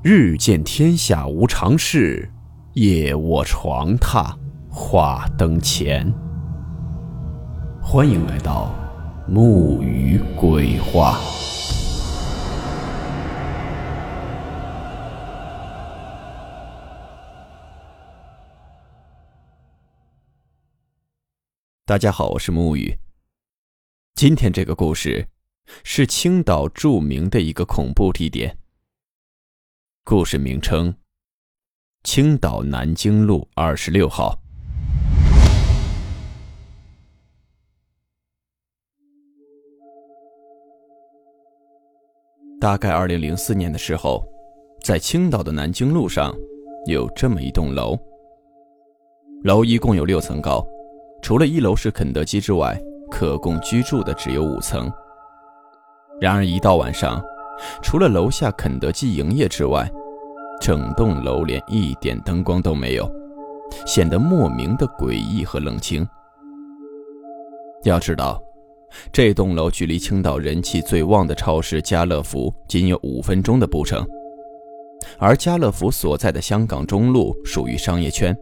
日见天下无常事，夜卧床榻话灯前。欢迎来到木鱼鬼话。大家好，我是木鱼。今天这个故事是青岛著名的一个恐怖地点。故事名称：青岛南京路二十六号。大概二零零四年的时候，在青岛的南京路上，有这么一栋楼。楼一共有六层高，除了一楼是肯德基之外，可供居住的只有五层。然而一到晚上，除了楼下肯德基营业之外，整栋楼连一点灯光都没有，显得莫名的诡异和冷清。要知道，这栋楼距离青岛人气最旺的超市家乐福仅有五分钟的步程，而家乐福所在的香港中路属于商业圈，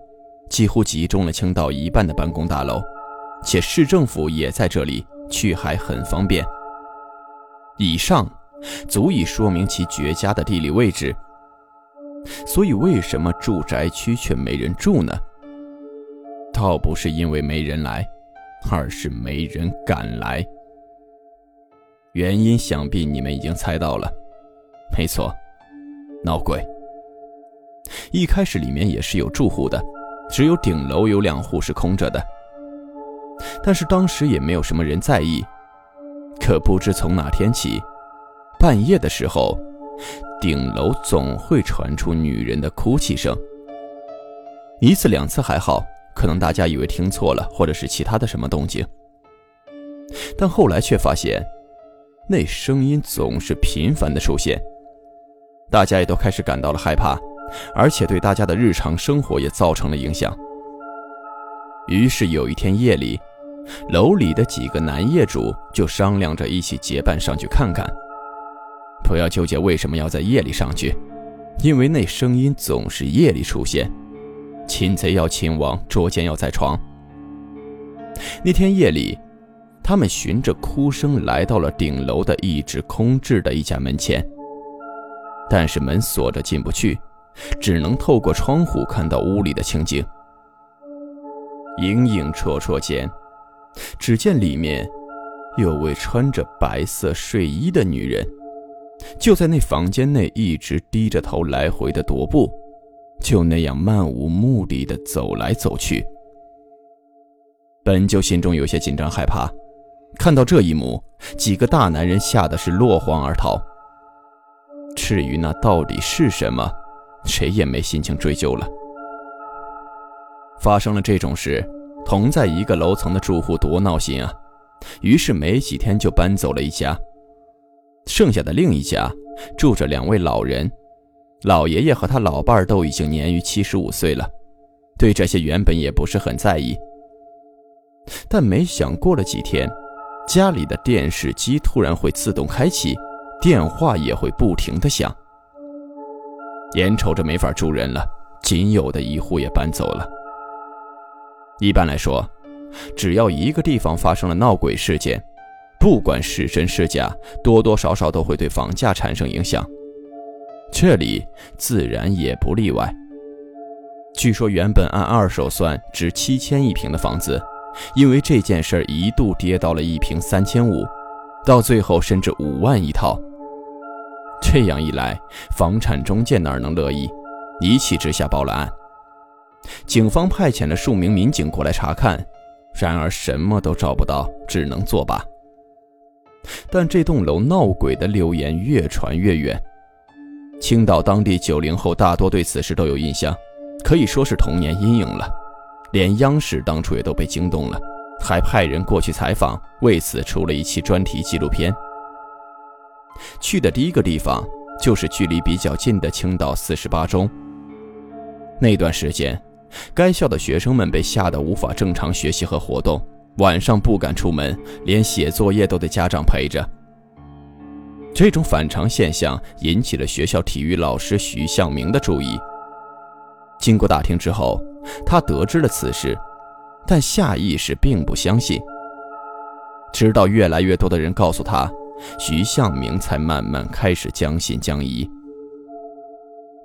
几乎集中了青岛一半的办公大楼，且市政府也在这里，去还很方便。以上足以说明其绝佳的地理位置。所以，为什么住宅区却没人住呢？倒不是因为没人来，而是没人敢来。原因想必你们已经猜到了，没错，闹鬼。一开始里面也是有住户的，只有顶楼有两户是空着的。但是当时也没有什么人在意。可不知从哪天起，半夜的时候。顶楼总会传出女人的哭泣声，一次两次还好，可能大家以为听错了，或者是其他的什么动静。但后来却发现，那声音总是频繁的出现，大家也都开始感到了害怕，而且对大家的日常生活也造成了影响。于是有一天夜里，楼里的几个男业主就商量着一起结伴上去看看。不要纠结为什么要在夜里上去，因为那声音总是夜里出现。擒贼要擒王，捉奸要在床。那天夜里，他们循着哭声来到了顶楼的一直空置的一家门前，但是门锁着进不去，只能透过窗户看到屋里的情景。影影绰绰间，只见里面有位穿着白色睡衣的女人。就在那房间内，一直低着头来回的踱步，就那样漫无目的的走来走去。本就心中有些紧张害怕，看到这一幕，几个大男人吓得是落荒而逃。至于那到底是什么，谁也没心情追究了。发生了这种事，同在一个楼层的住户多闹心啊！于是没几天就搬走了一家。剩下的另一家住着两位老人，老爷爷和他老伴儿都已经年逾七十五岁了，对这些原本也不是很在意。但没想过了几天，家里的电视机突然会自动开启，电话也会不停的响。眼瞅着没法住人了，仅有的一户也搬走了。一般来说，只要一个地方发生了闹鬼事件，不管是真是假，多多少少都会对房价产生影响，这里自然也不例外。据说原本按二手算值七千一平的房子，因为这件事一度跌到了一平三千五，到最后甚至五万一套。这样一来，房产中介哪能乐意？一气之下报了案，警方派遣了数名民警过来查看，然而什么都找不到，只能作罢。但这栋楼闹鬼的流言越传越远，青岛当地九零后大多对此事都有印象，可以说是童年阴影了。连央视当初也都被惊动了，还派人过去采访，为此出了一期专题纪录片。去的第一个地方就是距离比较近的青岛四十八中。那段时间，该校的学生们被吓得无法正常学习和活动。晚上不敢出门，连写作业都得家长陪着。这种反常现象引起了学校体育老师徐向明的注意。经过打听之后，他得知了此事，但下意识并不相信。直到越来越多的人告诉他，徐向明才慢慢开始将信将疑。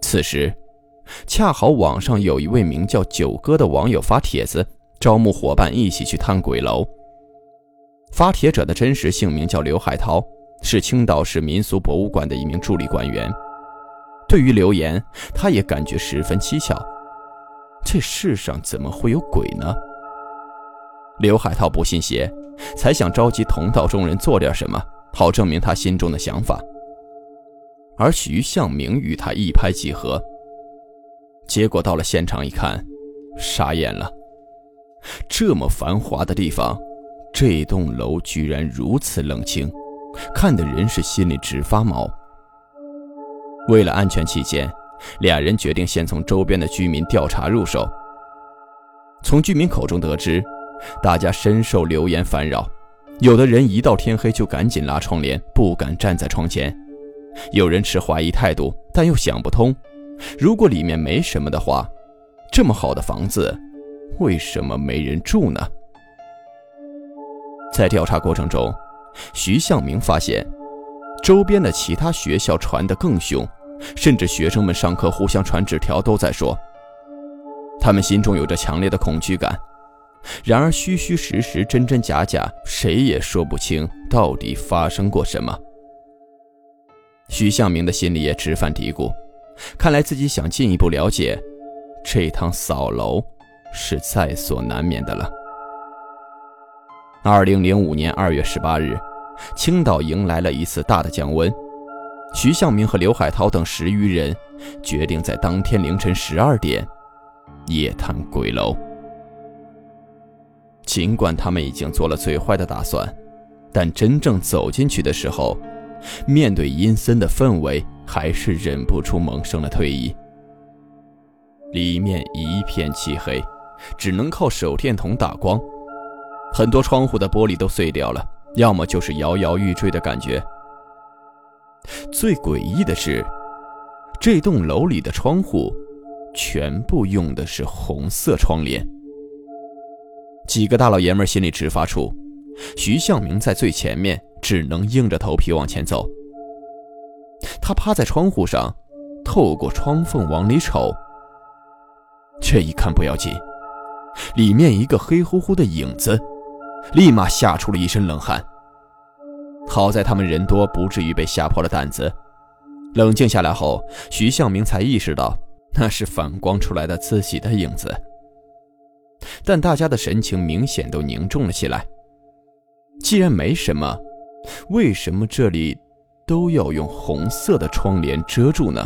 此时，恰好网上有一位名叫九哥的网友发帖子，招募伙伴一起去探鬼楼。发帖者的真实姓名叫刘海涛，是青岛市民俗博物馆的一名助理官员。对于留言，他也感觉十分蹊跷。这世上怎么会有鬼呢？刘海涛不信邪，才想召集同道中人做点什么，好证明他心中的想法。而徐向明与他一拍即合。结果到了现场一看，傻眼了。这么繁华的地方，这栋楼居然如此冷清，看的人是心里直发毛。为了安全起见。俩人决定先从周边的居民调查入手。从居民口中得知，大家深受流言烦扰，有的人一到天黑就赶紧拉窗帘，不敢站在窗前；有人持怀疑态度，但又想不通，如果里面没什么的话，这么好的房子，为什么没人住呢？在调查过程中，徐向明发现，周边的其他学校传得更凶。甚至学生们上课互相传纸条，都在说，他们心中有着强烈的恐惧感。然而虚虚实实、真真假假，谁也说不清到底发生过什么。徐向明的心里也直犯嘀咕，看来自己想进一步了解，这趟扫楼是在所难免的了。二零零五年二月十八日，青岛迎来了一次大的降温。徐向明和刘海涛等十余人决定在当天凌晨十二点夜探鬼楼。尽管他们已经做了最坏的打算，但真正走进去的时候，面对阴森的氛围，还是忍不住萌生了退意。里面一片漆黑，只能靠手电筒打光，很多窗户的玻璃都碎掉了，要么就是摇摇欲坠的感觉。最诡异的是，这栋楼里的窗户全部用的是红色窗帘。几个大老爷们心里直发怵，徐向明在最前面，只能硬着头皮往前走。他趴在窗户上，透过窗缝往里瞅。这一看不要紧，里面一个黑乎乎的影子，立马吓出了一身冷汗。好在他们人多，不至于被吓破了胆子。冷静下来后，徐向明才意识到那是反光出来的自己的影子。但大家的神情明显都凝重了起来。既然没什么，为什么这里都要用红色的窗帘遮住呢？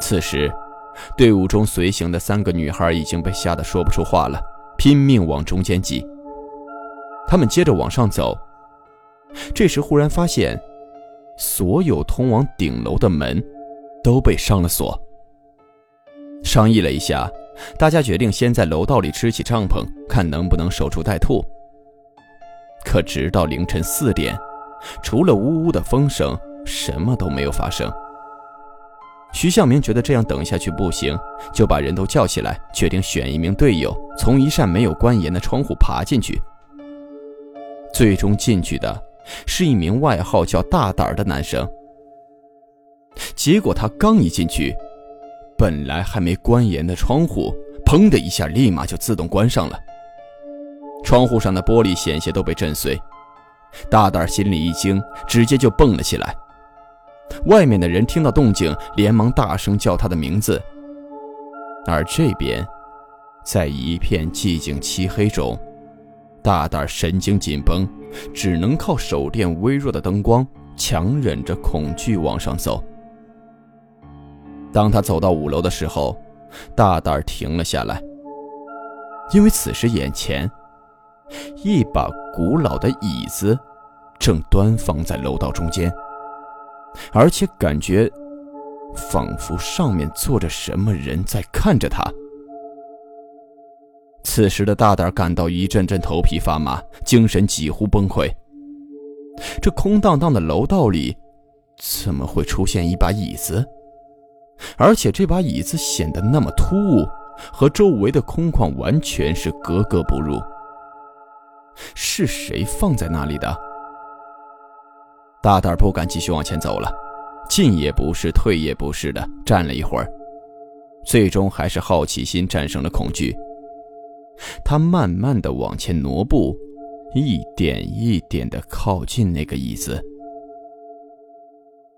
此时，队伍中随行的三个女孩已经被吓得说不出话了，拼命往中间挤。他们接着往上走。这时忽然发现，所有通往顶楼的门都被上了锁。商议了一下，大家决定先在楼道里支起帐篷，看能不能守株待兔。可直到凌晨四点，除了呜呜的风声，什么都没有发生。徐向明觉得这样等下去不行，就把人都叫起来，决定选一名队友，从一扇没有关严的窗户爬进去。最终进去的。是一名外号叫“大胆”的男生。结果他刚一进去，本来还没关严的窗户，砰的一下，立马就自动关上了。窗户上的玻璃险些都被震碎。大胆心里一惊，直接就蹦了起来。外面的人听到动静，连忙大声叫他的名字。而这边，在一片寂静漆黑中。大胆神经紧绷，只能靠手电微弱的灯光强忍着恐惧往上走。当他走到五楼的时候，大胆停了下来，因为此时眼前一把古老的椅子正端放在楼道中间，而且感觉仿佛上面坐着什么人在看着他。此时的大胆感到一阵阵头皮发麻，精神几乎崩溃。这空荡荡的楼道里，怎么会出现一把椅子？而且这把椅子显得那么突兀，和周围的空旷完全是格格不入。是谁放在那里的？大胆不敢继续往前走了，进也不是，退也不是的，站了一会儿，最终还是好奇心战胜了恐惧。他慢慢的往前挪步，一点一点的靠近那个椅子。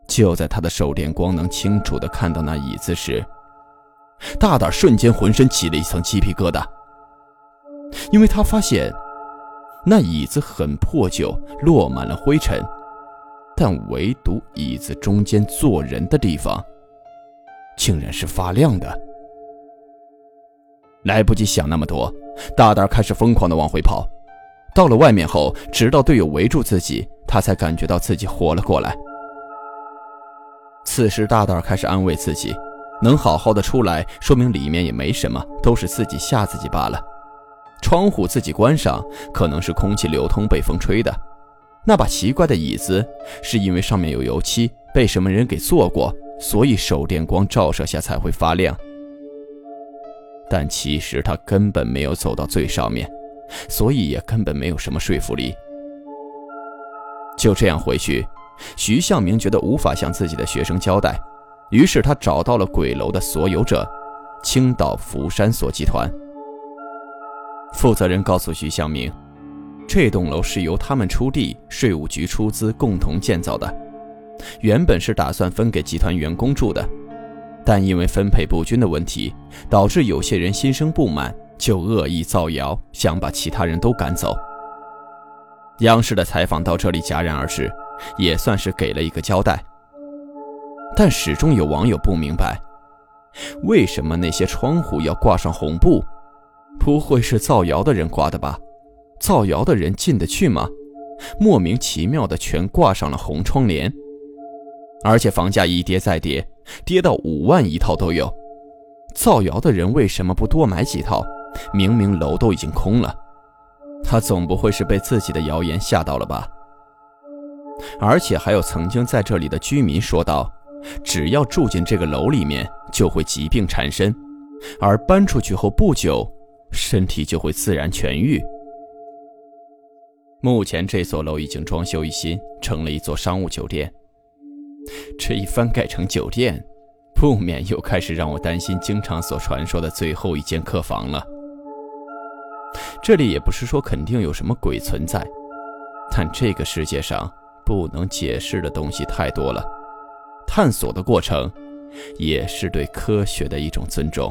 就在他的手电光能清楚的看到那椅子时，大胆瞬间浑身起了一层鸡皮疙瘩，因为他发现那椅子很破旧，落满了灰尘，但唯独椅子中间坐人的地方，竟然是发亮的。来不及想那么多，大胆开始疯狂的往回跑。到了外面后，直到队友围住自己，他才感觉到自己活了过来。此时，大胆开始安慰自己，能好好的出来，说明里面也没什么，都是自己吓自己罢了。窗户自己关上，可能是空气流通被风吹的。那把奇怪的椅子，是因为上面有油漆，被什么人给坐过，所以手电光照射下才会发亮。但其实他根本没有走到最上面，所以也根本没有什么说服力。就这样回去。徐向明觉得无法向自己的学生交代，于是他找到了鬼楼的所有者——青岛福山所集团。负责人告诉徐向明，这栋楼是由他们出地、税务局出资共同建造的，原本是打算分给集团员工住的，但因为分配不均的问题，导致有些人心生不满，就恶意造谣，想把其他人都赶走。央视的采访到这里戛然而止。也算是给了一个交代，但始终有网友不明白，为什么那些窗户要挂上红布？不会是造谣的人挂的吧？造谣的人进得去吗？莫名其妙的全挂上了红窗帘，而且房价一跌再跌，跌到五万一套都有。造谣的人为什么不多买几套？明明楼都已经空了，他总不会是被自己的谣言吓到了吧？而且还有曾经在这里的居民说道：“只要住进这个楼里面，就会疾病缠身，而搬出去后不久，身体就会自然痊愈。”目前这座楼已经装修一新，成了一座商务酒店。这一翻盖成酒店，不免又开始让我担心经常所传说的最后一间客房了。这里也不是说肯定有什么鬼存在，但这个世界上……不能解释的东西太多了，探索的过程也是对科学的一种尊重。